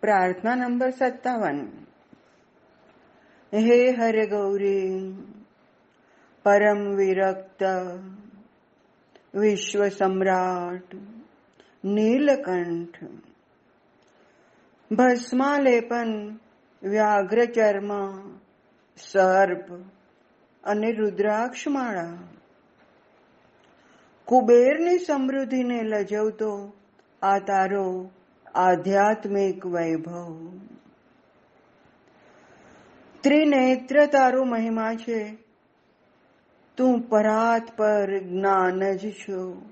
પ્રાર્થના નંબર સત્તાવન. હે હર ગૌરી પરમ વિરક્ત, વિશ્વ સમ્રાટ, નીલકંઠ, ભસ્માલેપન વ્યાઘ્ર ચર્મ સર્પ અને રુદ્રાક્ષ માળા કુબેરની સમૃદ્ધિને લજવતો આ તારો આધ્યાત્મિક વૈભવ. ત્રિનેત્ર તારો મહિમા છે. તું પરાત પર જ્ઞાન જ છો.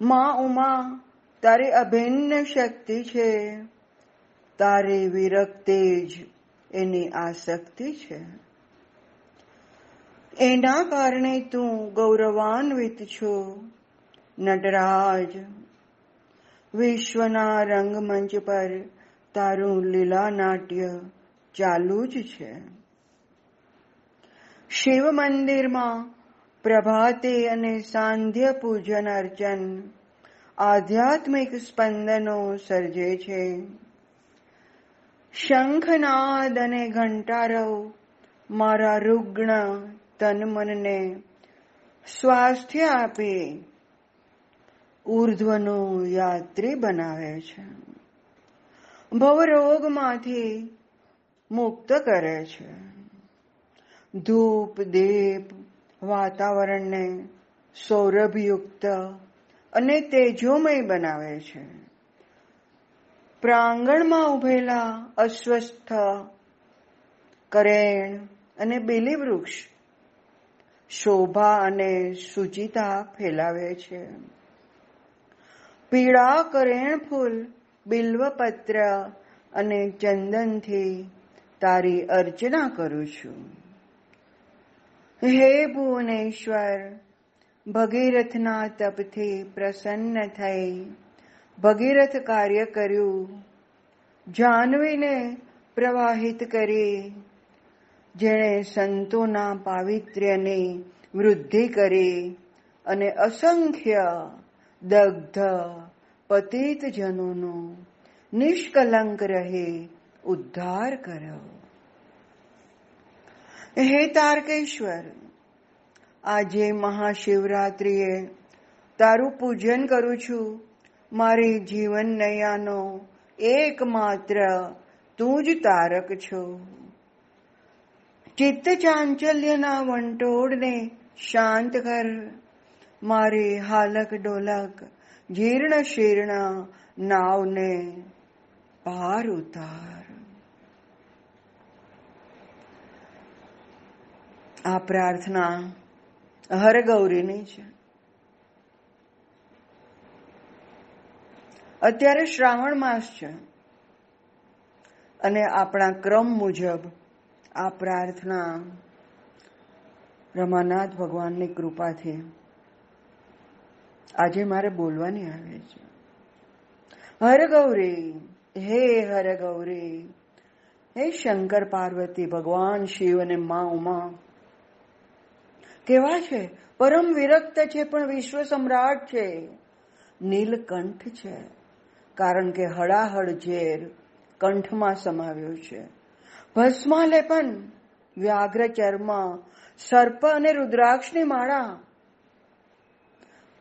માં ઉમા, તારી અભિન્ન શક્તિ છે. તારી વિરક્તિ જ એની આસક્તિ છે. એના કારણે તું ગૌરવાન્વિત છો. નટરાજ વિશ્વના રંગમંચ પર તારું લીલા નાટ્ય ચાલુ જ છે. શિવ મંદિરમાં પ્રભાતે અને સાંધ્ય પૂજન અર્ચન આધ્યાત્મિક સ્પંદનો સર્જે છે. શંખનાદ અને ઘંટારવ મારા રુગ્ણ તન મનને સ્વાસ્થ્ય આપે ઉર્ધ્વનો યાત્રી બનાવે છે. ભવરોગમાંથી મુક્ત કરે છે. ધૂપ, દીપ, વાતાવરણને સૌરભયુક્ત અને તેજોમય બનાવે છે. પ્રાંગણમાં ઉભેલા અસ્વસ્થ, કરેણ અને બેલી વૃક્ષ શોભા અને સુચિતા ફેલાવે છે. પીળા કરેણ ફૂલ, બિલ્વપત્ર અને ચંદનથી તારી અર્ચના કરું છું. હે ભુવનેશ્વર, ભગીરથના તપથી પ્રસન્ન થઈ, ભગીરથ કાર્ય કર્યું, જાનવીને પ્રવાહિત કરી, જેણે સંતોના પાવિત્ર્યની વૃદ્ધિ કરી અને અસંખ્ય દગ્ધ પતિત જનોનો નિષ્કલંક રહે, ઉદ્ધાર કરો. હે તારકેશ્વર, આજે મહાશિવરાત્રિએ તારું પૂજન કરું છું. મારી જીવન નૈયાનો એકમાત્ર તું જ તારક છો. ચિત્ત ચાંચલ્યના વંટોળને શાંત કર. મારી હાલક ડોલક જીર્ણ શીર્ણ નાવને પાર ઉતાર. આ પ્રાર્થના હરગૌરીની છે. અત્યારે શ્રાવણ માસ છે અને આપણા ક્રમ મુજબ આ પ્રાર્થના રમાનાથ ભગવાનની કૃપાથી આજે મારે બોલવાની આવે છે. હર ગૌરી, હે હર ગૌરી, હે શંકર પાર્વતી, ભગવાન શિવ અને મા ઉમા કેવા છે? પરમ વિરક્ત છે, પણ વિશ્વ સમ્રાટ છે. નીલકંઠ છે, કારણ કે હળાહળ ઝેર કંઠમાં સમાવ્યો છે. ભસ્માલેપન વ્યાઘ્ર ચર્મ સર્પ અને રુદ્રાક્ષની માળા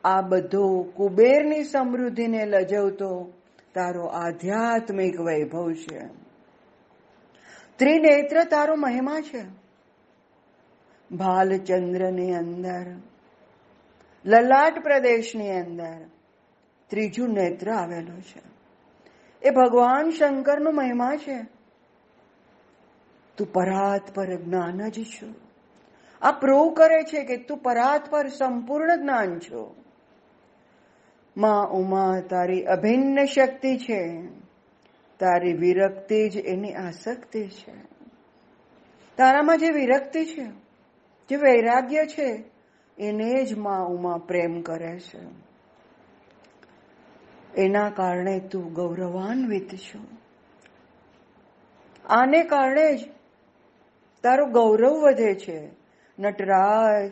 આ બધો કુબેરની સમૃદ્ધિને લજવતો તારો આધ્યાત્મિક વૈભવ છે. ત્રિનેત્ર તારો મહિમા છે. ભાલચંદ્રની અંદર, લલાટ પ્રદેશની અંદર ત્રીજું નેત્ર આવેલું છે. એ ભગવાન શંકરનો મહિમા છે. તું પરાત પર જ્ઞાન જ છો. આ પ્રૂવ કરે છે કે તું પરાત પર સંપૂર્ણ જ્ઞાન છો. માં ઉમા તારી અભિન્ન શક્તિ છે. તારી વિરક્તિ જ એની આસક્તિ છે. તારામાં જે વિરક્તિ છે, જે વૈરાગ્ય છે, એને જ માં ઉમા પ્રેમ કરે છે. એના કારણે તું ગૌરવાન્વિત છો. આને કારણે જ તારું ગૌરવ વધે છે. નટરાજ,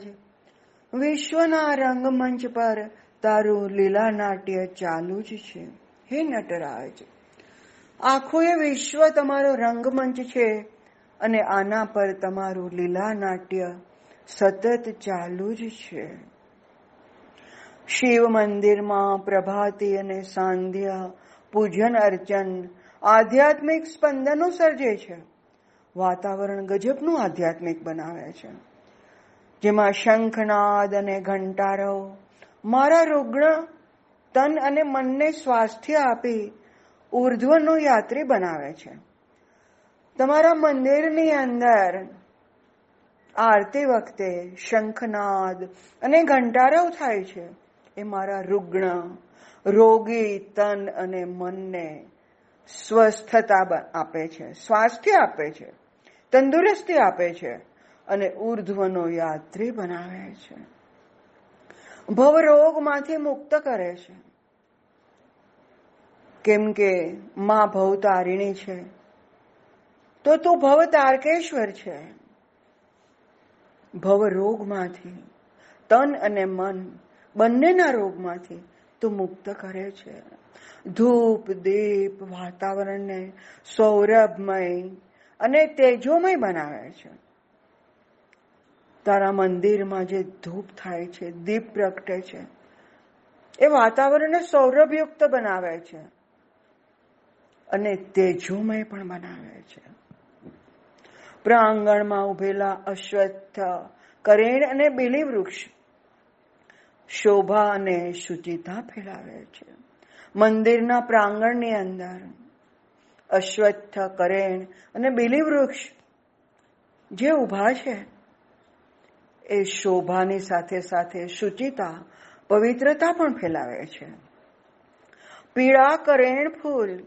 વિશ્વના રંગમંચ પર તારું લીલા નાટ્ય ચાલુ જ છે. હે નટરાજ આખું એ વિશ્વ તમારો રંગમંચ છે અને આના પર તમારું લીલા નાટ્ય સતત ચાલુ જ છે. શિવ મંદિરમાં પ્રભાતી અને સાંધ્ય, પૂજન અર્ચન, આધ્યાત્મિક સ્પંદનો સર્જે છે. વાતાવરણ ગજબનું આધ્યાત્મિક બનાવે છે. જેમાં શંખનાદ અને ઘંટારો મારા રુગ્ણ તન અને મનને સ્વાસ્થ્ય આપી ઉર્ધ્વનો યાત્રી બનાવે છે. તમારા મંદિરની અંદર આરતી વખતે શંખનાદ અને ઘંટારવ થાય છે. એ મારા રુગ્ણ, રોગી તન અને મનને સ્વસ્થતા આપે છે, સ્વાસ્થ્ય આપે છે, તંદુરસ્તી આપે છે અને ઉર્ધ્વનો યાત્રી બનાવે છે. ભવરોગમાંથી મુક્ત કરે છે. કેમ કે માં ભવતારિણી છે. તો તું ભવ તારકેશ્વર છે ભવરોગમાંથી તન અને મન બંનેના રોગમાંથી તું મુક્ત કરે છે. ધૂપ, દીપ, વાતાવરણને સૌરભમય અને તેજોમય બનાવે છે. તારા મંદિરમાં જે ધૂપ થાય છે, દીપ પ્રગટે છે, એ વાતાવરણને સૌરભયુક્ત બનાવે છે અને તેજોમય પણ બનાવે છે. પ્રાંગણમાં ઉભેલા અશ્વત્થ, કરેણ અને બીલી વૃક્ષ શોભા અને શુચિતા ફેલાવે છે. મંદિરના પ્રાંગણની અંદર અશ્વત્થ, કરેણ અને બીલી વૃક્ષ જે ઊભા છે એ શોભાની સાથે સાથે શુચિતા પવિત્રતા પણ ફેલાવે છે. પીળા કરેણ ફૂલ,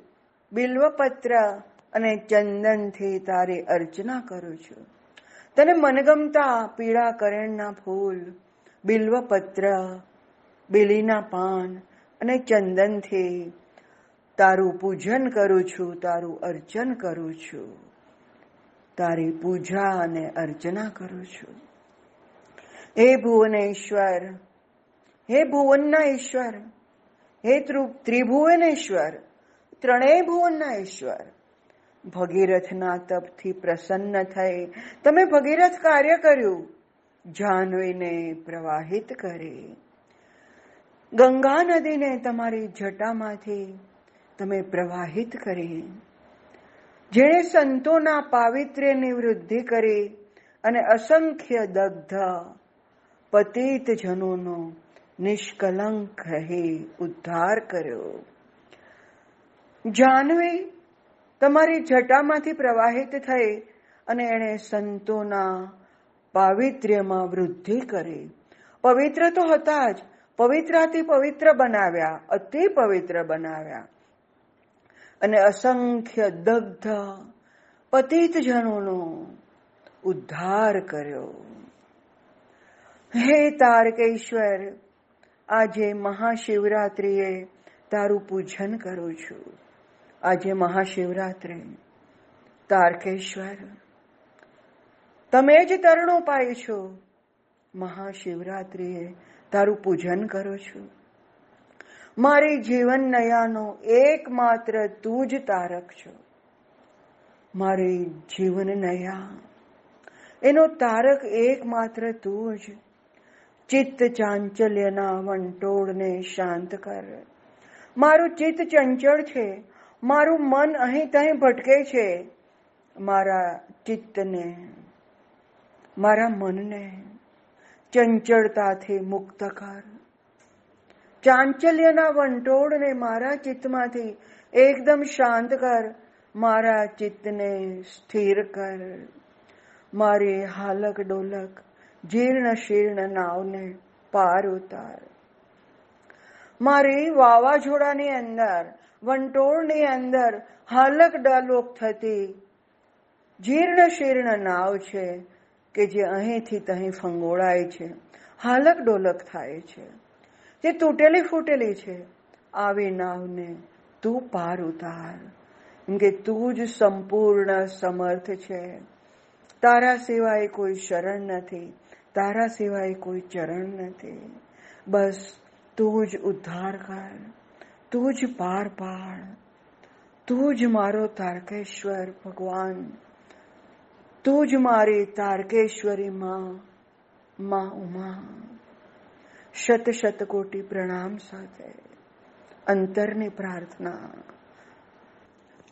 બિલ્વપત્ર અને ચંદનથી તારી અર્ચના કરું છું. તને મનગમતા પીળા કરેણના ફૂલ, બિલ્વપત્ર, બિલીના પાન અને ચંદનથી તારું પૂજન કરું છું, તારું અર્ચન કરું છું. તારી પૂજા અને અર્ચના કરું છું. હે ભુવનેશ્વર, હે ભુવનના ઈશ્વર હે ત્રિભુવનેશ્વર, ત્રણેય ભુવનના ઈશ્વર ભગીરથના તપથી પ્રસન્ન થઈ તમે ભગીરથ કાર્ય કર્યું. જાહ્નવીને પ્રવાહિત કરી. ગંગા નદીને તમારી જટામાંથી તમે પ્રવાહિત કરી. જેણે સંતોના પાવિત્ર્યની વૃદ્ધિ કરી અને અસંખ્ય દગ્ધ પતિત જનોનો નિષ્કલંક હે ઉદ્ધાર કર્યો. જાનવી તમારી જટામાંથી પ્રવાહિત થઈ અને એણે સંતોના પાવિત્ર્યમાં વૃદ્ધિ કરી. પવિત્ર તો હતા જ. પવિત્રાથી પવિત્ર બનાવ્યા. અતિ પવિત્ર બનાવ્યા. અને અસંખ્ય દગ્ધ પતિત જનોનો ઉદ્ધાર કર્યો. હે તારકેશ્વર, આજે મહાશિવરાત્રિએ તારું પૂજન કરું છું. આજે મહાશિવરાત્રિ. તારકેશ્વર, તમે જ તરણો પાય છો. મહાશિવરાત્રિએ તારું પૂજન કરું છું. મારી જીવન નયાનો એકમાત્ર તું જ તારક છો. મારી જીવન નયા, એનો તારક એકમાત્ર તું જ ચિત્ત ચાંચલ્યના વંટોળને શાંત કર. મારું ચિત્ત ચંચળ છે, મારું મન અહીં તહીં ભટકે છે, મારા ચિત્તને, મારા મનને ચંચળતાથી મુક્ત કર. ચાંચલ્યના વંટોળને મારા ચિત્તમાંથી એકદમ શાંત કર, મારા ચિત્તને સ્થિર કર. મારી હાલક ડોલક જીર્ણ શીર્ણ નાવને પાર ઉતાર. મારી વાવાઝોડાની અંદર, વંટોળની અંદર હાલક ડાલોક થતી જીર્ણ શીર્ણ નાવ છે કે જે અહીંથી તહીં ફંગોળાય છે, હાલક ડોલક થાય છે. જે તૂટેલી ફૂટેલી છે, આવી નાવને તું પાર ઉતાર. કે તું જ સંપૂર્ણ સમર્થ છે. તારા સિવાય કોઈ શરણ નથી. તારા સિવાય કોઈ ચરણ નથી. બસ તું જ ઉદ્ધાર કર, તું જ પાર પાડ, તું જ મારો તારકેશ્વર ભગવાન, તું જ મારી તારકેશ્વરી માં માં ઉમા. શત શત કોટી પ્રણામ સાથે અંતરની પ્રાર્થના.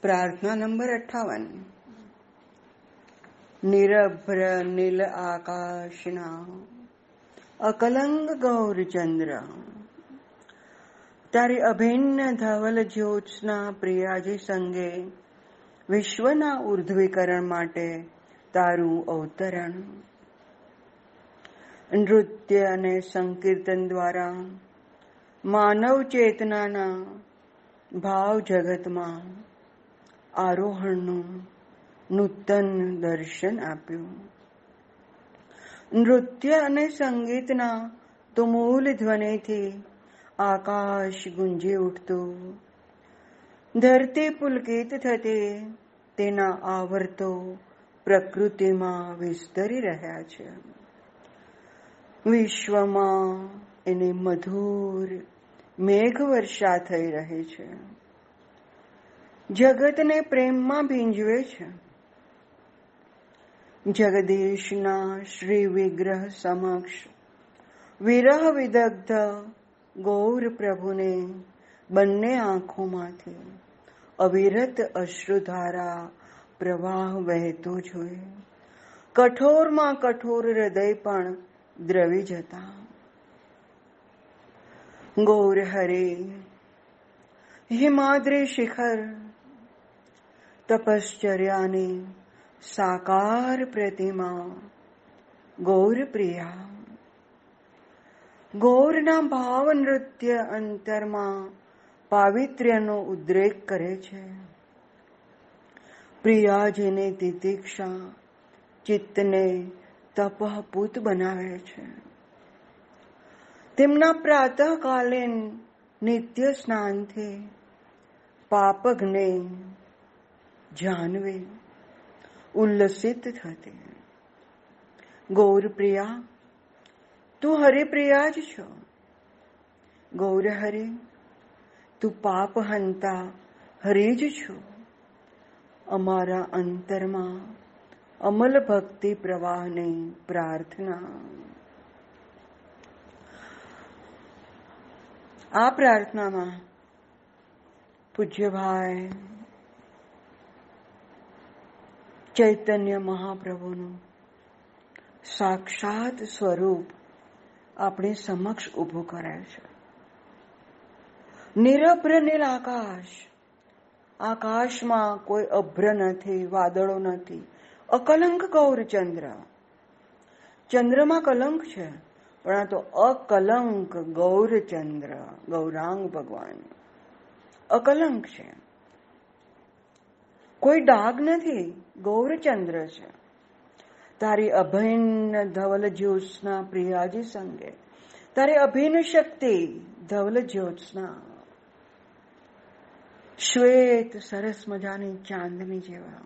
પ્રાર્થના નંબર અઠાવન. નિરભ્ર નીલ આકાશના અકલંગ ગૌરચંદ્ર તારી અભિન્ન ધવલ જ્યોત્સના પ્રિયાજી સંગે વિશ્વના ઉર્ધ્વીકરણ માટે તારું અવતરણ નૃત્ય અને સંકીર્તન દ્વારા માનવ ચેતનાના ભાવ જગતમાં આરોહણનું નૂતન દર્શન આપ્યું. નૃત્ય અને સંગીતના તુમૂલ ધ્વનિથી આકાશ ગુંજી ઉઠતું. ધરતી પુલકિત થતી તેના આવર્તો પ્રકૃતિમાં વિસ્તરી રહ્યા છે. વિશ્વમાં એની મધુર મેઘ વર્ષા થઈ રહી છે. જગતને પ્રેમમાં ભીંજવે છે. જગદીશના શ્રી વિગ્રહ સમક્ષ વિરહ વિદગ્ધ ગૌર પ્રભુને બંને આંખોમાંથી અવિરત અશ્રુધારા પ્રવાહ વહેતો જોઈ કઠોરમાં કઠોર હૃદય પણ દ્રવી જતા ગૌર હરે હિમાદ્રી શિખર તપશ્ચર્યાની સાકાર પ્રતિમા. ગૌર પ્રિયા. ગૌરના ભાવ નૃત્ય અંતરમાં પાવિત્ર્યનો ઉદ્રેક કરે છે. પ્રિયાજીની તિતિક્ષા ચિત્તને તપહપૂત બનાવે છે. તેમના પ્રાતઃકાલીન નિત્ય સ્નાનથી પાપગને જાનવી. ઉલ્લસિત થતી ગૌરપ્રિયા તું હરિપ્રિયા જ છો ગૌર હરે તું પાપ હંતા હરી જ છો અમારા અંતરમાં અમલ ભક્તિ પ્રવાહની પ્રાર્થના આ પ્રાર્થનામાં પૂજ્યભાઈ ચૈતન્ય મહાપ્રભુનું. સાક્ષાત સ્વરૂપ આપણી સમક્ષ ઊભું કરાય છે. નિરભ્ર નીલ આકાશ આકાશમાં કોઈ અભ્ર નથી, વાદળો નથી. અકલંક ગૌરચંદ્ર ચંદ્રમાં કલંક છે, પણ આ તો અકલંક ગૌરચંદ્ર ગૌરાંગ ભગવાન. અકલંક છે. કોઈ ડાઘ નથી. ગૌરચંદ્ર છે. તારી અભિન્ન ધવલ જ્યોત્સના પ્રિયાજી સંગે. તારી અભિન્ન શક્તિ ધવલ જ્યોત્સના શ્વેત સરસ મજાની ચાંદની જેવા.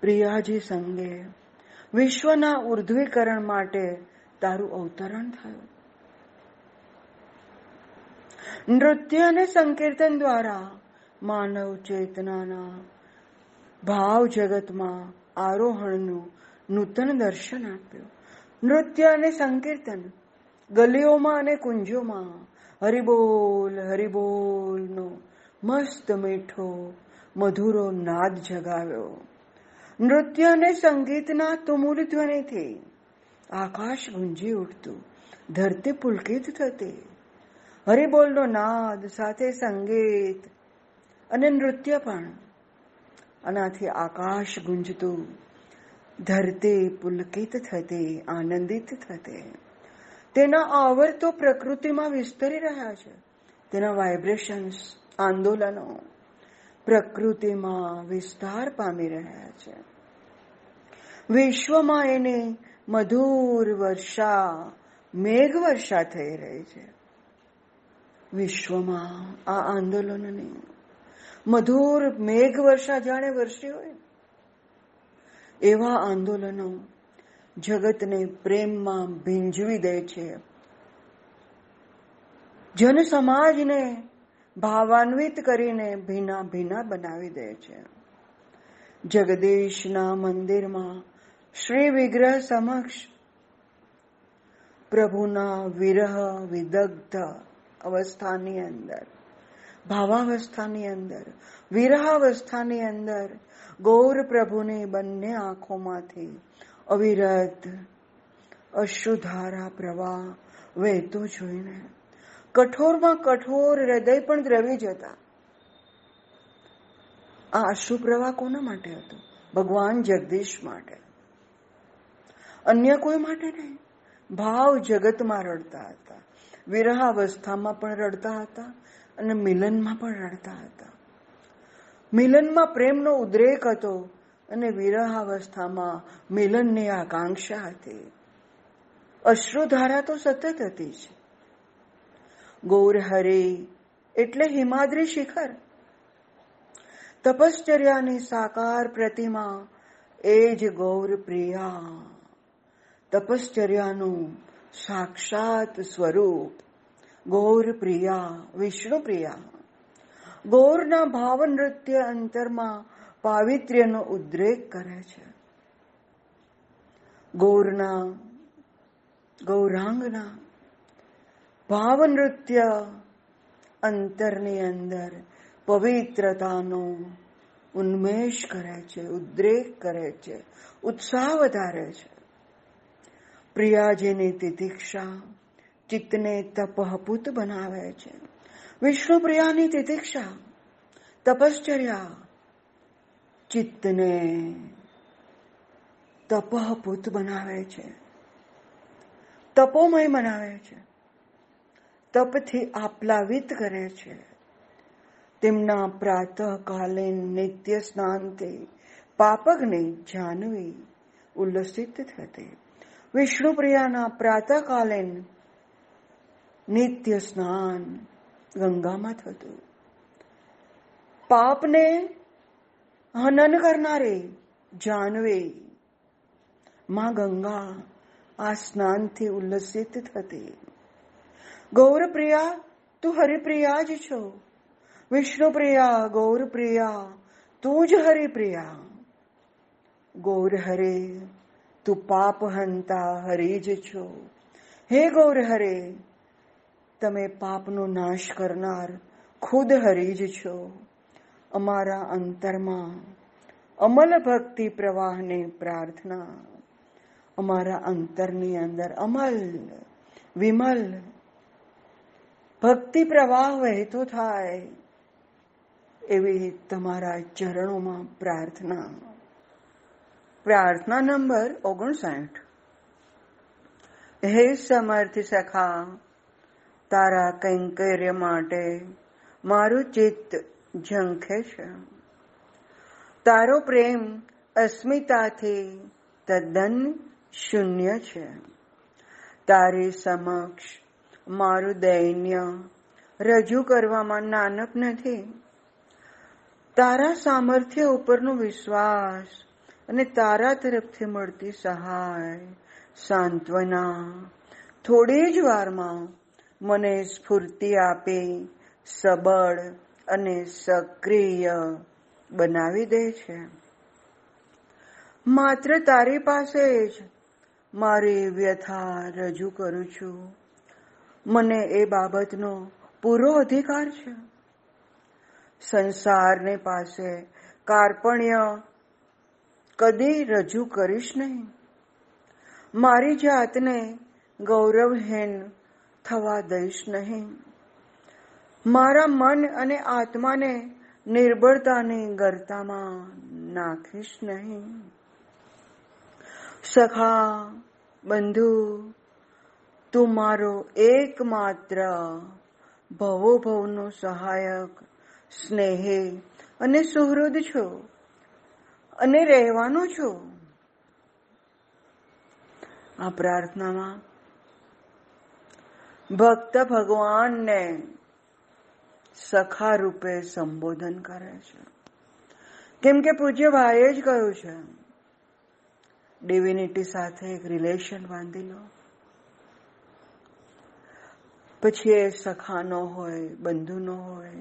પ્રિયાજી સંગે વિશ્વના ઉર્ધ્વીકરણ માટે તારું અવતરણ થયું. નૃત્ય અને સંકીર્તન દ્વારા માનવ ચેતનાના ભાવ જગતમાં આરોહણનું નૂતન દર્શન આપ્યું. નૃત્ય અને સંકીર્તન, ગલીઓમાં અને કુંજોમાં, હરિબોલ, હરિબોલનો મસ્ત મીઠો, મધુરો નાદ જગાવ્યો. નૃત્ય અને સંગીતના તુમુલ ધ્વનિથી આકાશ ગુંજી ઉઠતું, ધરતી પુલકિત થતી. હરિબોલનો નાદ સાથે સંગીત અને નૃત્ય પણ આનાથી આકાશ ગુંજતું, ધરતી પુલકિત થતી, આનંદિત થતે. તેના આવર્તો પ્રકૃતિમાં વિસ્તરી રહ્યા છે. તેના વાઇબ્રેશન્સ આંદોલનો પ્રકૃતિમાં વિસ્તાર પામી રહ્યા છે. વિશ્વમાં એને મધુર વર્ષા, મેઘ વર્ષા થઈ રહી છે. વિશ્વમાં આ આંદોલનની મધુર મેઘ વર્ષા જાણે વર્ષી હોય એવા આંદોલનો જગતને પ્રેમમાં ભીંજવી દે છે. જન સમાજને ભાવાન્વિત કરીને ભીના ભીના બનાવી દે છે. જગદીશના મંદિરમાં શ્રી વિગ્રહ સમક્ષ પ્રભુના વિરહ વિદગ્ધ અવસ્થાની અંદર ભાવાવસ્થાની અંદર, વિરહાવસ્થાની અંદર, ગૌર પ્રભુની બંને આંખોમાંથી અવિરત અશ્રુધારા પ્રવાહ વહેતો જોઈને, કઠોરમાં કઠોર હૃદય પણ દ્રવી જતા. આ અશ્રુ પ્રવાહ કોના માટે હતો? ભગવાન જગદીશ માટે. અન્ય કોઈ માટે નહીં. ભાવ જગતમાં રડતા હતા. વિરહાવસ્થામાં પણ રડતા હતા. અને મિલનમાં પણ રડતા હતા. મિલનમાં પ્રેમનો ઉદ્રેક હતો અને વિરહાવસ્થામાં મિલનની આકાંક્ષા હતી. અશ્રુધારા તો સતત હતી જ. ગૌર હરે એટલે હિમાદ્રી શિખર. તપશ્ચર્યાની સાકાર પ્રતિમા એ જ ગૌર પ્રિયા. તપશ્ચર્યાનું સાક્ષાત સ્વરૂપ. ગૌર પ્રિયા, વિષ્ણુ પ્રિયા. ગૌરના ભાવ નૃત્ય અંતરમાં પાવિત્ર્યનો ઉદ્રેક કરે છે. ગૌરના, ગૌરાંગના ભાવ નૃત્ય અંતરની અંદર પવિત્રતાનો ઉન્મેષ કરે છે, ઉદ્રેક કરે છે, ઉત્સાહ વધારે છે. પ્રિયાજીની તિતિક્ષા ચિત્તને તપહપૂત બનાવે છે. વિષ્ણુ પ્રિયાની તિતિક્ષા, તપશ્ચર્યા, ચિત્તને તપહપૂત બનાવે છે. તપોમય બનાવે છે. તપથી આપલાવિત કરે છે. તેમના પ્રાતઃકાલીન નિત્ય સ્નાનથી પાપકને જાનવી, ઉલ્લસિત થતી. વિષ્ણુપ્રિયાના પ્રાતઃકાલીન નિત્ય સ્નાન ગંગામાં થતું પાપને હનન કરનારે જાનવી માં ગંગા આ સ્નાનથી ઉલ્લસિત થતી ગૌરપ્રિયા તું હરિપ્રિયા જ છો વિષ્ણુપ્રિયા ગૌરપ્રિયા તું જ હરિપ્રિયા ગૌર હરે તું પાપ હંતા હરી જ છો હે ગૌર હરે તમે પાપનો નાશ કરનાર ખુદ હરી છો. અમારા અંતરમાં અમલ ભક્તિ પ્રવાહને પ્રાર્થના. અમારા અંતરની અંદર અમલ, વિમલ. ભક્તિ પ્રવાહ વહેતો થાય એવી તમારા ચરણોમાં પ્રાર્થના. પ્રાર્થના નંબર ઓગણસાઠ. હે સમર્થ સખા તારા કૈંકર્ય માટે મારું ચિત્ત ઝંખે છે. તારો પ્રેમ અસ્મિતાથી તદ્દન શૂન્ય છે. તારી સમક્ષ મારું દૈન્ય રજૂ કરવામાં નાનક નથી. તારા સામર્થ્ય ઉપરનો વિશ્વાસ અને તારા તરફથી મળતી સહાય સાંત્વના થોડી જ વારમાં મને સ્ફૂર્તિ આપી, સબળ અને સક્રિય બનાવી દે છે. માત્ર તારી પાસે જ મારી વ્યથા રજૂ કરું છું. મને એ બાબતનો પૂરો અધિકાર છે. સંસારને પાસે કાર્પણ્ય કદી રજૂ કરીશ નહીં. મારી જાતને ગૌરવહીન થવા દઈશ નહીં. મારા મન અને આત્માને નિર્બળતાની ગરતામાં નાખીશ નહીં. સખા, બંધુ, તું મારો એકમાત્ર ભવો ભવનો સહાયક, સ્નેહે અને સુહૃદ છો અને રહેવાનો છો. આ પ્રાર્થનામાં ભક્ત ભગવાનને સખા રૂપે સંબોધન કરે છે. કેમ કે પૂજ્ય ભાઈએ જ કહ્યું છે ડિવિનિટી સાથે એક રિલેશન બાંધી લો. પછી એ સખાનો હોય બંધુનો હોય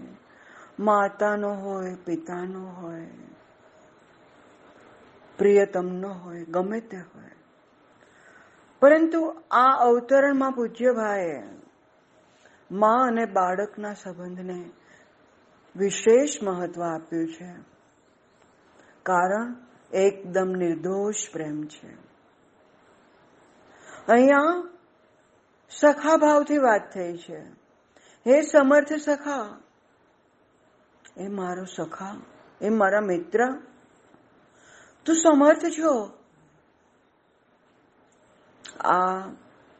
માતાનો હોય પિતાનો હોય પ્રિયતમનો હોય, ગમે તે હોય. પરંતુ આ અવતરણમાં પૂજ્યભાઈએ માં અને બાળકના સંબંધને વિશેષ મહત્વ આપ્યું છે. કારણ એકદમ નિર્દોષ પ્રેમ છે. અહીંયા સખા ભાવથી વાત થઈ છે. હે સમર્થ સખા, એ મારો સખા, એ મારા મિત્ર, તું સમર્થ છો? આ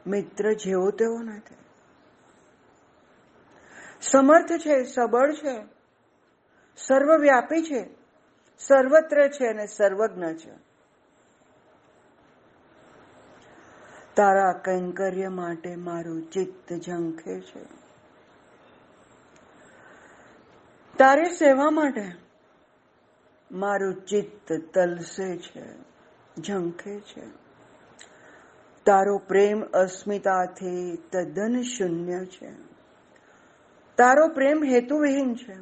મિત્ર જેવો તેવો નથી સમર્થ છે, સબળ છે, સર્વવ્યાપી છે, સર્વત્ર છે અને સર્વજ્ઞ છે. તારા કૈંકર્ય માટે મારું ચિત્ત ઝંખે છે. તારી સેવા માટે મારું ચિત્ત તલસે છે, ઝંખે છે. તારો પ્રેમ અસ્મિતાથી તદ્દન શૂન્ય છે. તારો પ્રેમ હેતુવિહીન છે.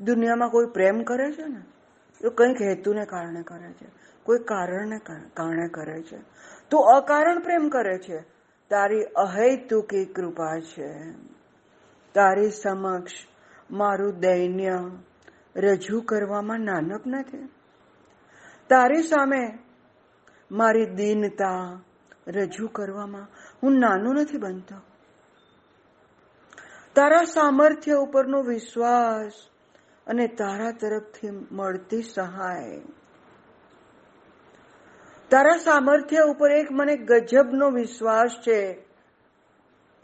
દુનિયામાં કોઈ પ્રેમ કરે છે ને? તો કંઈક હેતુને કારણે કરે છે. કોઈ કારણને કારણે કરે છે. તું અકારણ પ્રેમ કરે છે. તારી અહૈતુકી કૃપા છે. તારી સમક્ષ મારું દૈન્ય રજૂ કરવામાં નાનક નથી. તારી સામે મારી દીનતા રજૂ કરવામાં હું નાનું નથી બનતો. તારા સામર્થ્ય ઉપરનો વિશ્વાસ અને તારા તરફથી મળતી સહાય. તારા સામર્થ્ય ઉપર એક મને ગજબનો વિશ્વાસ છે.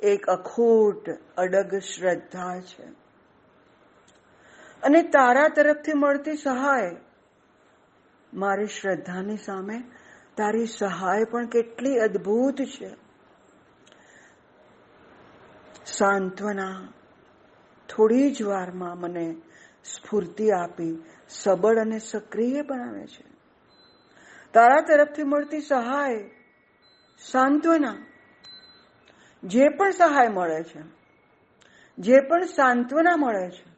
એક અખૂટ, અડગ શ્રદ્ધા છે. અને તારા તરફથી મળતી સહાય મારી શ્રદ્ધાની સામે તારી સહાય પણ કેટલી અદ્ભુત છે. સાંત્વના, થોડી જ વારમાં મને સ્ફૂર્તિ આપી, સબળ અને સક્રિય બનાવે છે. તારા તરફથી મળતી સહાય, સાંત્વના, જે પણ સહાય મળે છે, જે પણ સાંત્વના મળે છે,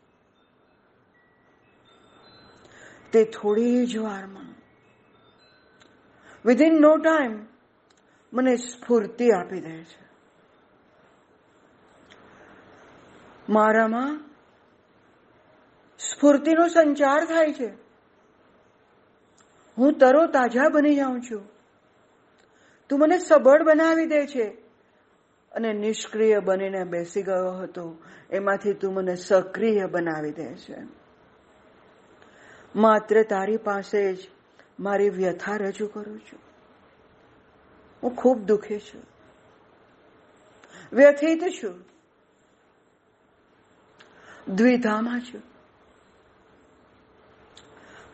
તે થોડી જ વારમાં વિધિન નો ટાઈમ મને સ્ફૂર્તિ આપી દે છે. મારામાં સ્ફૂર્તિનો સંચાર થાય છે. હું તરો તાજા બની જાઉં છું. તું મને સબળ બનાવી દે છે. અને નિષ્ક્રિય બનીને બેસી ગયો હતો. એમાંથી તું મને સક્રિય બનાવી દે છે. માત્ર તારી પાસે જ મારી વ્યથા રજૂ કરું છું. હું ખૂબ દુઃખી છું. વ્યથિત છું. દ્વિધામાં છું.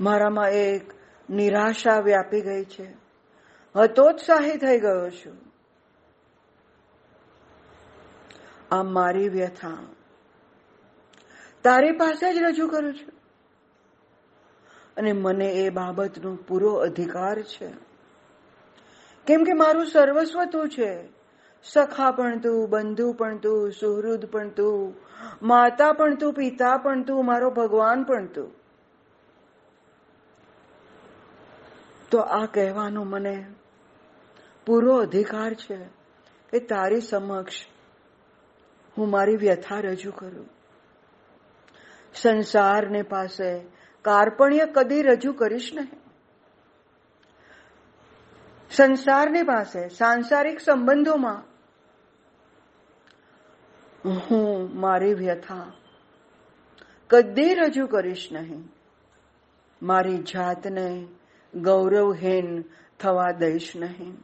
મારામાં એક નિરાશા વ્યાપી ગઈ છે. હતોત્સાહી થઈ ગયો છું. આ મારી વ્યથા. તારી પાસે જ રજૂ કરું છું. અને મને એ બાબતનો પૂરો અધિકાર છે. કેમ કે મારું સર્વસ્વ તું છે. સખા પણ તું, બંધુ પણ તું, સુહૃદ પણ તું, માતા પણ તું, પિતા પણ તું, મારો ભગવાન પણ તું. તો આ કહેવાનો મને પૂરો અધિકાર છે કે તારી સમક્ષ હું મારી વ્યથા રજૂ કરું. સંસારને પાસે કાર્પણ્ય કદી રજૂ કરીશ નહીં. સંસારની પાસે સાંસારિક સંબંધોમાં હું મારી વ્યથા કદી રજૂ કરીશ નહીં. મારી જાતને ગૌરવહીન થવા દઈશ નહીં.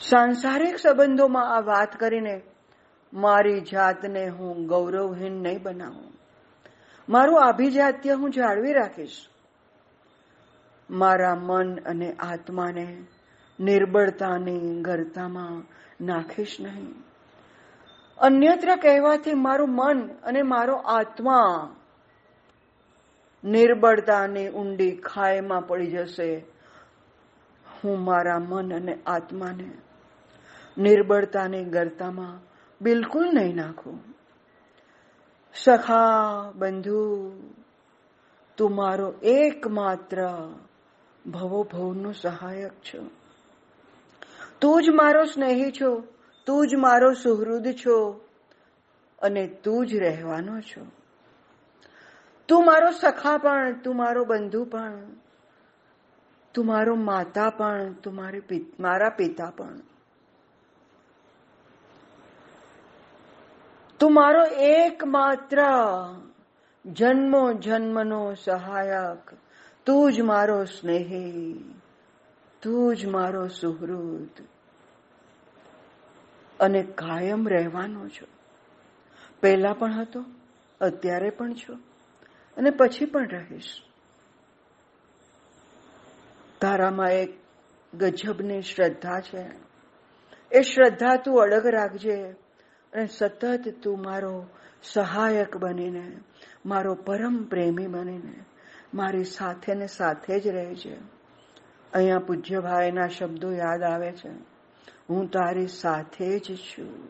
સાંસારિક સંબંધોમાં આ વાત કરીને મારી જાતને હું ગૌરવહીન નહીં બનાવું. મારું આભિજાત્ય હું જાળવી રાખીશ. મારા મન અને આત્માને નિર્બળતાની ગરતામાં નાખીશ નહીં. અન્યત્ર કહેવાથી મારું મન અને મારો આત્મા નિર્બળતાની ઊંડી ખાઈમાં પડી જશે. હું મારા મન અને આત્માને નિર્બળતાની ગરતામાં બિલકુલ નહીં નાખું. સખા બંધુ, તું મારો એકમાત્ર ભવો ભવનો સહાયક છો. તું જ મારો સ્નેહી છો, તું જ મારો સુહૃદ છો અને તું જ રહેવાનો છો. તું મારો સખા પણ, તું મારો બંધુ પણ, તું મારો માતા પણ, તું મારી મારા પિતા પણ. તું મારો એકમાત્ર જન્મો જન્મનો સહાયક. તું જ મારો સ્નેહી. તું જ મારો સુહૃદ. અને કાયમ રહેવાનો છો. પહેલા પણ હતો, અત્યારે પણ છો, અને પછી પણ રહીશ. તારામાં એક ગજબની શ્રદ્ધા છે. એ શ્રદ્ધા તું અડગ રાખજે. અને સતત તું મારો સહાયક બનીને, મારો પરમ પ્રેમી બનીને, મારી સાથે ને સાથે જ રહે છે. અહીંયા પૂજ્યભાઈના શબ્દો યાદ આવે છે. હું તારી સાથે જ છું.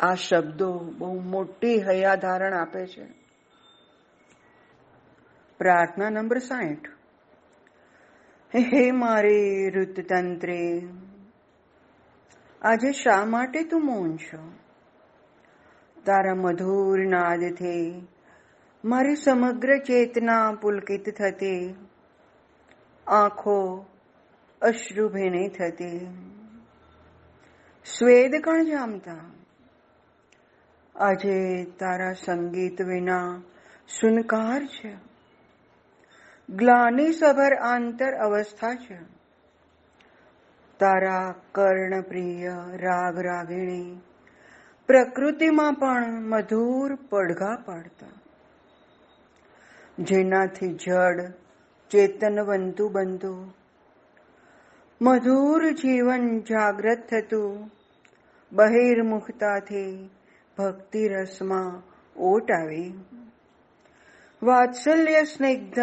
આ શબ્દો બહુ મોટી હૈયાધારણ આપે છે. પ્રાર્થના નંબર સાઠ હે મારી ઋતતંત્રે આજે શા માટે તું મૌન છો? તારા મધુર નાદથી મારી સમગ્ર ચેતના પુલકિત થતી. આંખો અશ્રુભીની થતી. સ્વેદ કણ જામતા. આજે તારા સંગીત વિના સુનકાર છે. ગ્લાની સભર આંતર અવસ્થા છે. તારા કર્ણપ્રિય રાગ રાગીણી પ્રકૃતિમાં પણ મધુર પડઘા પાડતા. જેનાથી જડ ચેતનવંતું બનતું મધુર જીવન જાગ્રત થતું. બહિર્મુખતાથી ભક્તિ રસમાં ઓટ આવી વાત્સલ્ય સ્નિગ્ધ.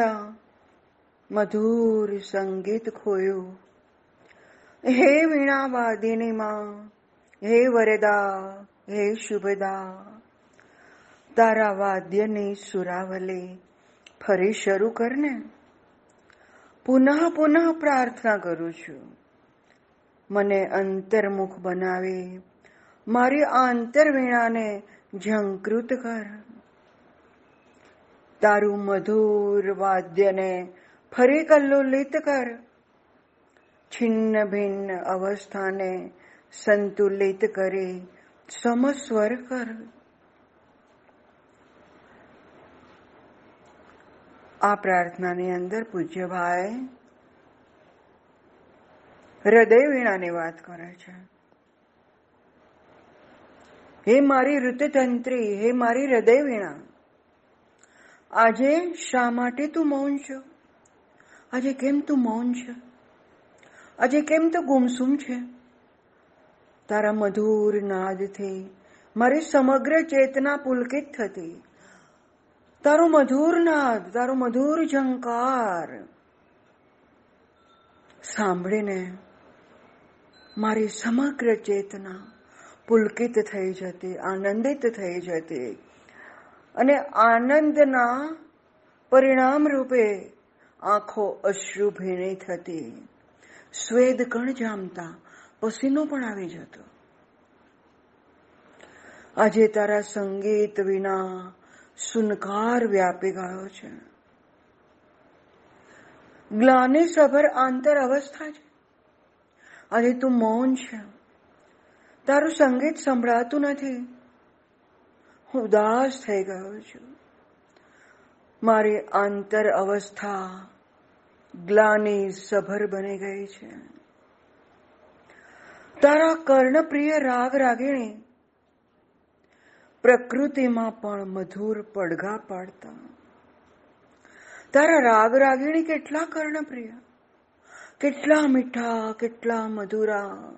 મધુર સંગીત ખોયું. હે વીણા વાદિનીમાં હે વરદા, હે શુભદા. તારા વાદ્યની સુરાવલી, ફરી શરૂ કરને. પુનઃ પુનઃ પ્રાર્થના કરું છું. મને અંતર્મુખ બનાવી, મારી આંતરવીણાને ઝંકૃત કર. તારું મધુર વાદ્યને ફરી કલ્લોલિત કર. છિન્ન ભિન્ન અવસ્થાને સંતુલિત કરી. સમસ્વર કર. આ પ્રાર્થનાની અંદર પૂજ્ય ભાઈ હૃદય વીણાની વાત કરે છે. હે મારી ઋતતંત્રી, હે મારી હૃદય વીણા આજે શા માટે તું મૌન છો? આજે કેમ તું મૌન છે? આજે કેમ તો ગુમસુમ છે? તારા મધુર નાદથી મારી સમગ્ર ચેતના પુલકિત થતી. તારો મધુર નાદ, તારો મધુર ઝંકાર. સાંભળીને મારી સમગ્ર ચેતના પુલકિત થઈ જતી, આનંદિત થઈ જતી. અને આનંદના પરિણામ રૂપે આંખો અશ્રુભીણી થતી. સ્વેદ કણ જામતા, પસીનો પણ આવી જતો. આજે તારા સંગીત વિના સુનકાર વ્યાપી ગયો છે. ગ્લાની સભર આંતર અવસ્થા છે. આજે તું મૌન છે. તારું સંગીત સંભળાતું નથી. હું ઉદાસ થઈ ગયો છું. મારી આંતર અવસ્થા ગ્લાની સભર બની ગઈ છે. તારા કર્ણપ્રિય રાગ રાગીણી પ્રકૃતિમાં પણ મધુર પડઘા પાડતા. તારા રાગ રાગીણી કેટલા કર્ણપ્રિય, કેટલા મીઠા, કેટલા મધુરા.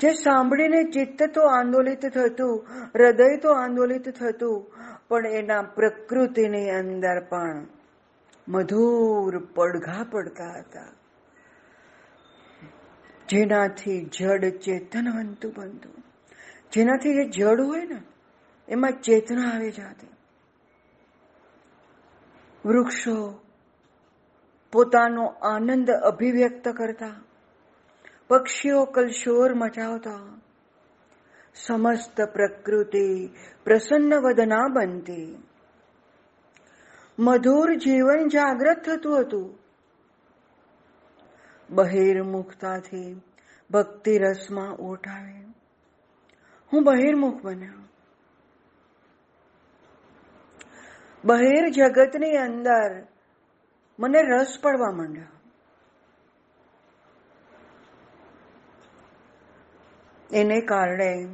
જે સાંભળીને ચિત્ત તો આંદોલિત થતું, હૃદય તો આંદોલિત થતું, પણ એના પ્રકૃતિની અંદર પણ મધુર પડઘા પડતા હતા. જેનાથી જડ ચેતનવંતુ બનતું. જેનાથી જે જડ હોય ને, એમાં ચેતના આવે જાતે. વૃક્ષો પોતાનો આનંદ અભિવ્યક્ત કરતા. પક્ષીઓ કલશોર મચાવતા. સમસ્ત પ્રકૃતિ પ્રસન્ન વદના બનતી. મધુર જીવન જાગ્રત થતું હતું. બહિર્મુખતાથી ભક્તિ રસમાં ઓઠાવે. હું બહિર્મુખ બન્યો. બહિર જગતની અંદર મને રસ પડવા માંડ્યો. એને કારણે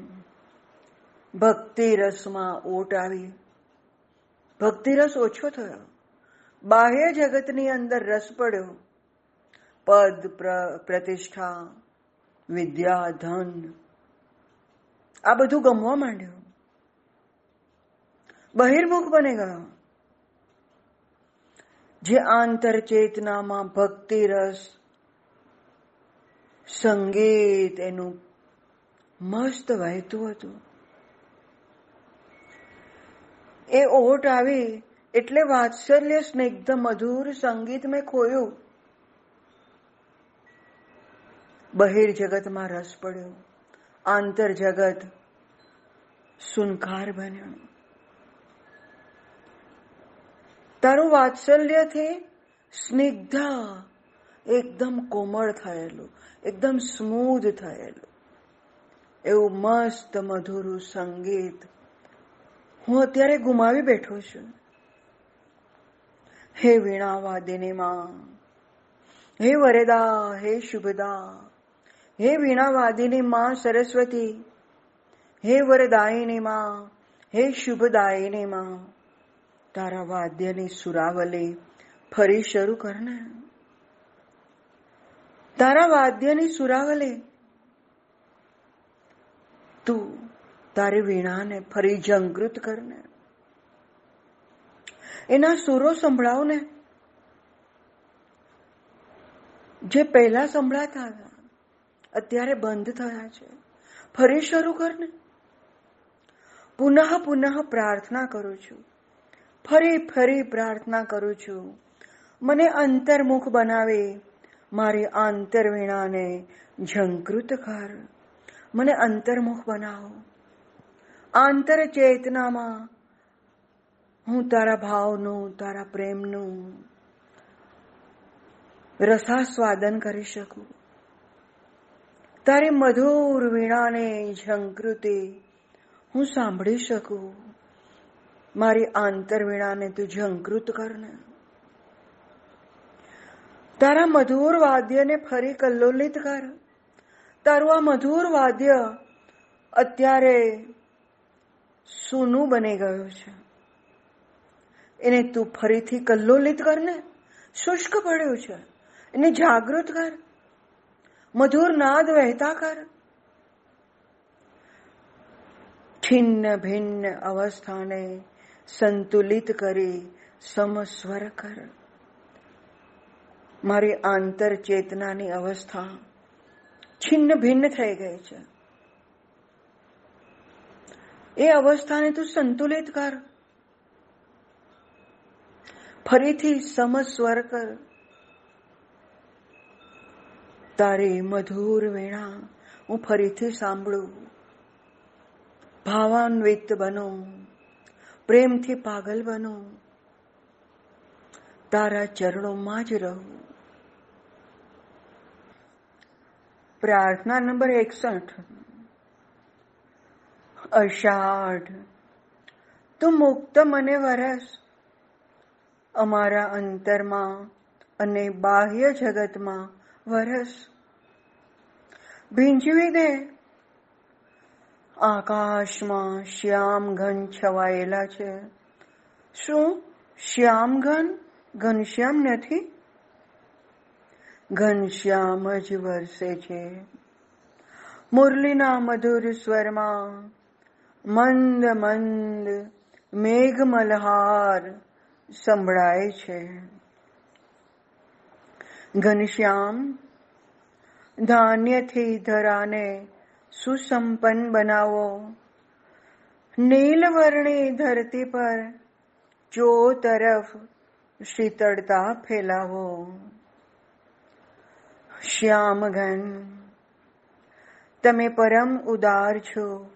ભક્તિ રસમાં ઓટ આવી. ભક્તિ રસ ઓછો થયો. બાહ્ય જગતની અંદર રસ પડ્યો. પદ પ્રતિષ્ઠા, વિદ્યા, ધન, આ બધું ગમવા માંડ્યું. બહિર્મુખ બની ગયો. જે આંતર ચેતનામાં ભક્તિ રસ, સંગીત એનું મસ્ત વહેતું હતું. એ ઓટ આવી એટલે વાત્સલ્ય સ્નિગ્ધ મધુર સંગીત મેં ખોયું. બહિર જગતમાં રસ પડ્યો. આંતર જગત સુનકાર બન્યો. તારું વાત્સલ્યથી સ્નિગ્ધ એકદમ કોમળ થયેલું, એકદમ સ્મૂધ થયેલું. એવું મસ્ત મધુરું સંગીત હું અત્યારે ગુમાવી બેઠો છું. હે વીણાવાદિની માં હે વરેદા, હે શુભદા, હે વીણાવાદિની માં સરસ્વતી, હે વરદાયિની માં હે શુભદાયિની માં તારા વાદ્યની સુરાવલી ફરી શરૂ કરને. તારા વાદ્યની સુરાવલી તું તારી વીણાને ફરી જંગૃત કરને. એના સુરો સંભળાવને. જે પહેલા સંભળાતા હતા, અત્યારે બંધ થયા છે. ફરી શરૂ કરને. પુનઃ પુનઃ પ્રાર્થના કરું છું. ફરી ફરી પ્રાર્થના કરું છું. મને અંતર્મુખ બનાવે, મારી આંતરવીણાને ઝંકૃત કર. મને અંતર્મુખ બનાવો. આંતર ચેતનામાં. હું તારા ભાવનું, તારા પ્રેમનું રસાસ્વાદન કરી શકું. તારી મધુર વીણાને ઝંકૃતિ હું સાંભળી શકું. મારી આંતર વીણાને તું ઝંકૃત કરને તારા મધુર વાદ્યને ફરી કલ્લોલિત કર. તારું આ મધુર વાદ્ય અત્યારે સૂનું બની ગયું છે. એને તું ફરીથી કલ્લોલિત કરને શુષ્ક પડ્યું છે. એને જાગૃત કર. મધુર નાદ વહેતા કર. છિન્ન ભિન્ન અવસ્થાને સંતુલિત કરી સમસ્વર કર. મારી આંતર ચેતનાની અવસ્થા છિન્ન ભિન્ન થઈ ગઈ છે. એ અવસ્થાને તું સંતુલિત કર. ફરીથી સમસ્વર કર. તારી મધુર વેણા, હું ફરીથી સાંભળું. ભાવાન્વિત બનો, પ્રેમથી પાગલ બનો. તારા ચરણોમાં જ રહું. પ્રાર્થના નંબર એકસઠ. અષાઢ. તું મુક્ત મને વરસ. અમારા અંતરમાં અને બાહ્ય જગતમાં વરસ. ભીંજવી દે આકાશમાં શ્યામ ઘન છવાયેલા છે. શું? શ્યામ ઘન ઘનશ્યામ નથી? ઘનશ્યામ જ વરસે છે. મુરલીના મધુર સ્વરમાં મંદ મંદ મેઘ મલ્હાર સંભળાય છે. ઘનશ્યામ, ધાન્યથી ધરાને સુસંપન્ન બનાવો. નીલવર્ણી ધરતી પર ચો તરફ શીતળતા ફેલાવો. શ્યામઘન, તમે પરમ ઉદાર છો.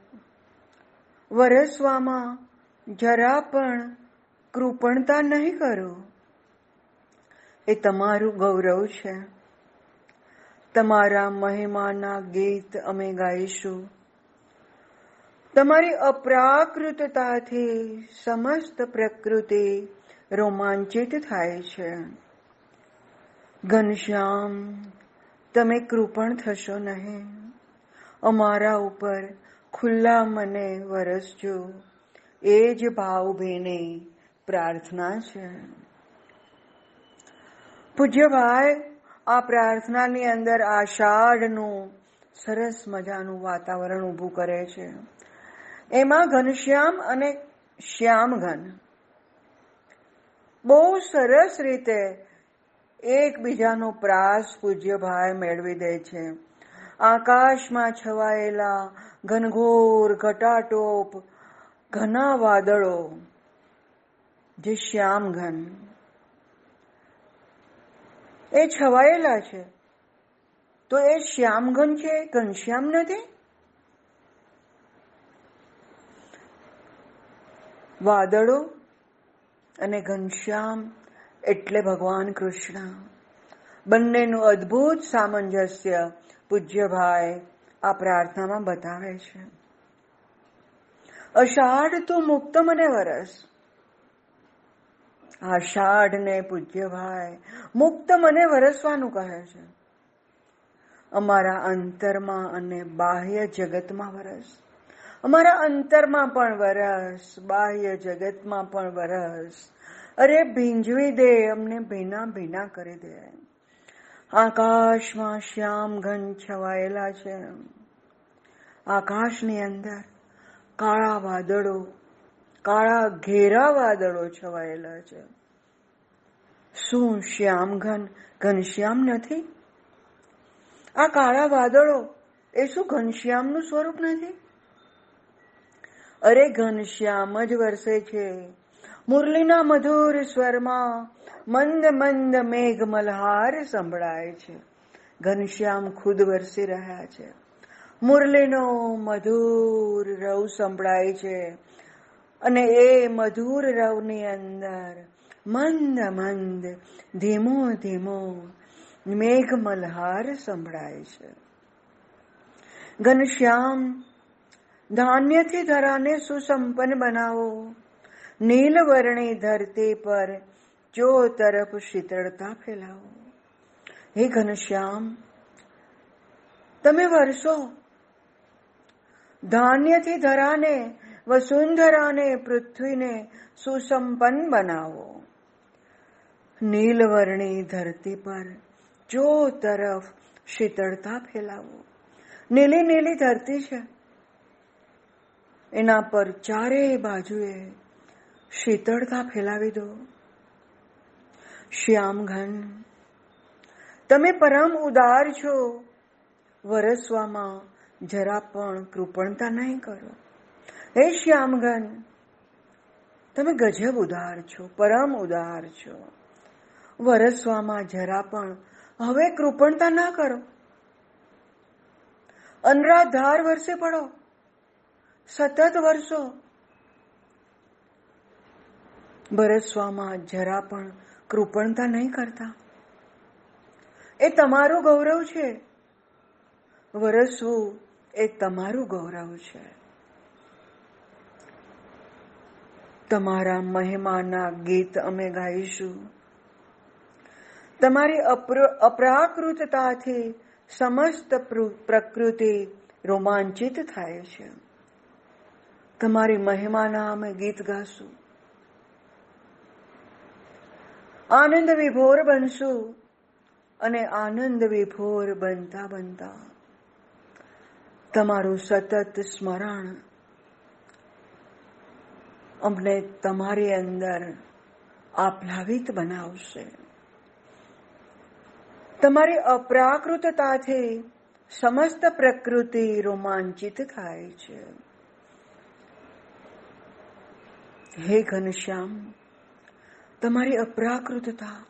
વરસવામાં જરા પણ કૃપણતા નહીં કરો. એ તમારું ગૌરવ છે. તમારા મહિમાના ગીત અમે ગાઈશું. તમારી અપ્રાકૃતતાથી સમસ્ત પ્રકૃતિ રોમાંચિત થાય છે. ઘનશ્યામ, તમે કૃપણ થશો નહીં. અમારા ઉપર ખુલ્લા મને વરસજો. એ જ ભાવભીની પ્રાર્થના છે. પૂજ્યભાઈ, આ પ્રાર્થનાની અંદર આષાઢનું સરસ મજાનું વાતાવરણ ઊભું કરે છે. એમાં ઘનશ્યામ અને શ્યામઘન બહુ સરસ રીતે એકબીજાનો પ્રાસ પૂજ્યભાઈ મેળવી દે છે. આકાશમાં છવાયેલા ઘનઘોર ઘટાટોપ ઘના વાદળો, જે શ્યામ ઘન. એ છવાયેલા છે. તો એ શ્યામઘન છે ઘનશ્યામ નથી? વાદળો અને ઘનશ્યામ એટલે ભગવાન કૃષ્ણ. બંનેનું અદ્ભુત સામંજસ્ય પૂજ્યભાઈ આ પ્રાર્થનામાં બતાવે છે. અષાઢ તું મુક્ત મને વરસ. આષાઢ ને પૂજ્યભાઈ મુક્ત મને વરસવાનું કહે છે. અમારા અંતરમાં અને બાહ્ય જગતમાં વરસ. અમારા અંતરમાં પણ વરસ, બાહ્ય જગતમાં પણ વરસ. અરે ભીંજવી દે અમને ભીના ભીના કરી દે. આકાશમાં શ્યામ ઘન છવાયેલા છે. આકાશની અંદર કાળા વાદળો, કાળા ઘેરા વાદળો છવાયેલા છે. શું શ્યામ ઘન ઘનશ્યામ નથી? આ કાળા વાદળો એ શું ઘનશ્યામનું સ્વરૂપ નથી? અરે ઘનશ્યામ જ વરસે છે. મુરલીના મધુર સ્વરમાં મંદ મંદ મેઘ મલ્હાર સંભળાય છે. ઘનશ્યામ ખુદ વરસી રહ્યા છે. મુરલીનો મધુર રવ સંભળાય છે અને એ મધુર રવની અંદર મંદ મંદ ધીમો ધીમો મેઘ મલ્હાર સંભળાય છે. ઘનશ્યામ ધાન્યથી ધરાને સુસંપન્ન બનાવો. નીલવર્ણી ધરતી પર ચો તરફ શીતળતા ફેલાવો. હે ઘનશ્યામ, તમે વરસો. ધાન્યથી ધરાને, વસુંધરાને, પૃથ્વીને સુસંપન્ન બનાવો. નીલવર્ણી ધરતી પર ચો તરફ શીતળતા ફેલાવો. નીલી નીલી ધરતી છે. એના પર ચારે બાજુએ શીતળતા ફેલાવી દો. શ્યામ ઘન, તમે પરમ ઉદાર છો. વરસવામાં જરા પણ કૃપણતા નહીં કરો. હે શ્યામઘન તમે ગજબ ઉદાર છો, પરમ ઉદાર છો. વરસવામાં જરા પણ હવે કૃપણતા ના કરો. અનરાધાર વર્ષે પડો, સતત વર્ષો બરસવામાં જરા પણ કૃપણતા નહીં કરતા. એ તમારું ગૌરવ છે. વરસવું એ તમારું ગૌરવ છે. તમારા મહેમાના ગીત અમે ગાઈશું. તમારી અપ્રાકૃતતાથી સમસ્ત પ્રકૃતિ રોમાંચિત થાય છે. તમારી મહેમાના અમે ગીત ગાશું. આનંદ વિભોર બનશું અને આનંદ વિભોર બનતા બનતા તમારું સતત સ્મરણ અમને તમારી અંદર આપ્લાવિત બનાવશે. તમારી અપ્રાકૃતતાથી સમસ્ત પ્રકૃતિ રોમાંચિત થાય છે. હે ઘનશ્યામ તમારી અપ્રાકૃતતા.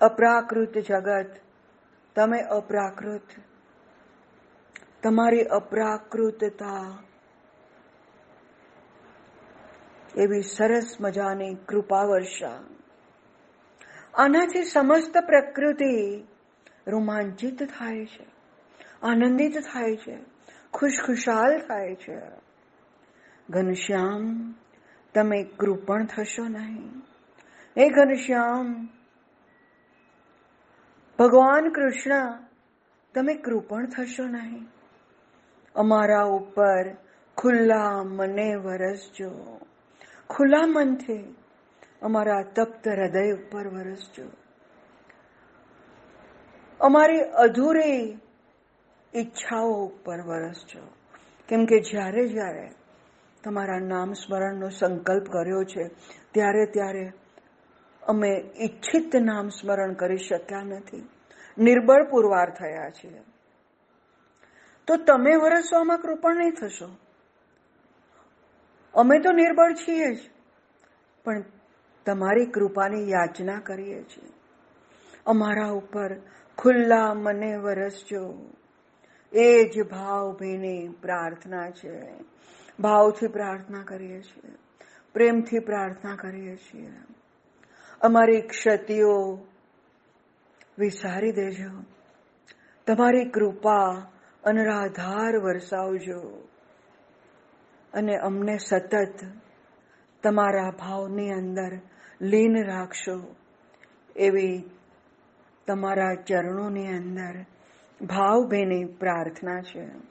અપ્રાકૃત જગત, તમે અપ્રાકૃત. તમારી અપ્રાકૃતતા. એવી સરસ મજાની કૃપા વર્ષા આનાથી સમસ્ત પ્રકૃતિ રોમાંચિત થાય છે, આનંદિત થાય છે, ખુશખુશાલ થાય છે. ઘનશ્યામ તમે કૃપણ થશો નહીં. એ ઘનશ્યામ, ભગવાન કૃષ્ણ, તમે કૃપણ થશો નહીં. અમારા ઉપર ખુલ્લા મને વરસજો. ખુલ્લા મનથી અમારા તપ્ત હૃદય ઉપર વરસજો. અમારી અધૂરી ઈચ્છાઓ ઉપર વરસજો. કેમ કે જ્યારે જ્યારે તમારા નામ સ્મરણનો સંકલ્પ કર્યો છે. ત્યારે ત્યારે અમે ઈચ્છિત નામ સ્મરણ કરી શક્યા નથી. નિર્બળ પુરવાર થયા છીએ તો તમે વરસવામાં કૃપણ નહીં થશો. અમે તો નિર્બળ છીએ જ, પણ તમારી કૃપાની યાચના કરીએ છીએ. અમારા ઉપર ખુલ્લા મને વરસજો. એ જ ભાવભીની પ્રાર્થના છે. ભાવથી પ્રાર્થના કરીએ છીએ. પ્રેમથી પ્રાર્થના કરીએ છીએ. અમારી ક્ષતિઓ વિસારી દેજો. તમારી કૃપા અનરાધાર વરસાવજો. અને અમને સતત તમારા ભાવની અંદર લીન રાખશો. એવી તમારા ચરણોની અંદર ભાવભેની પ્રાર્થના છે.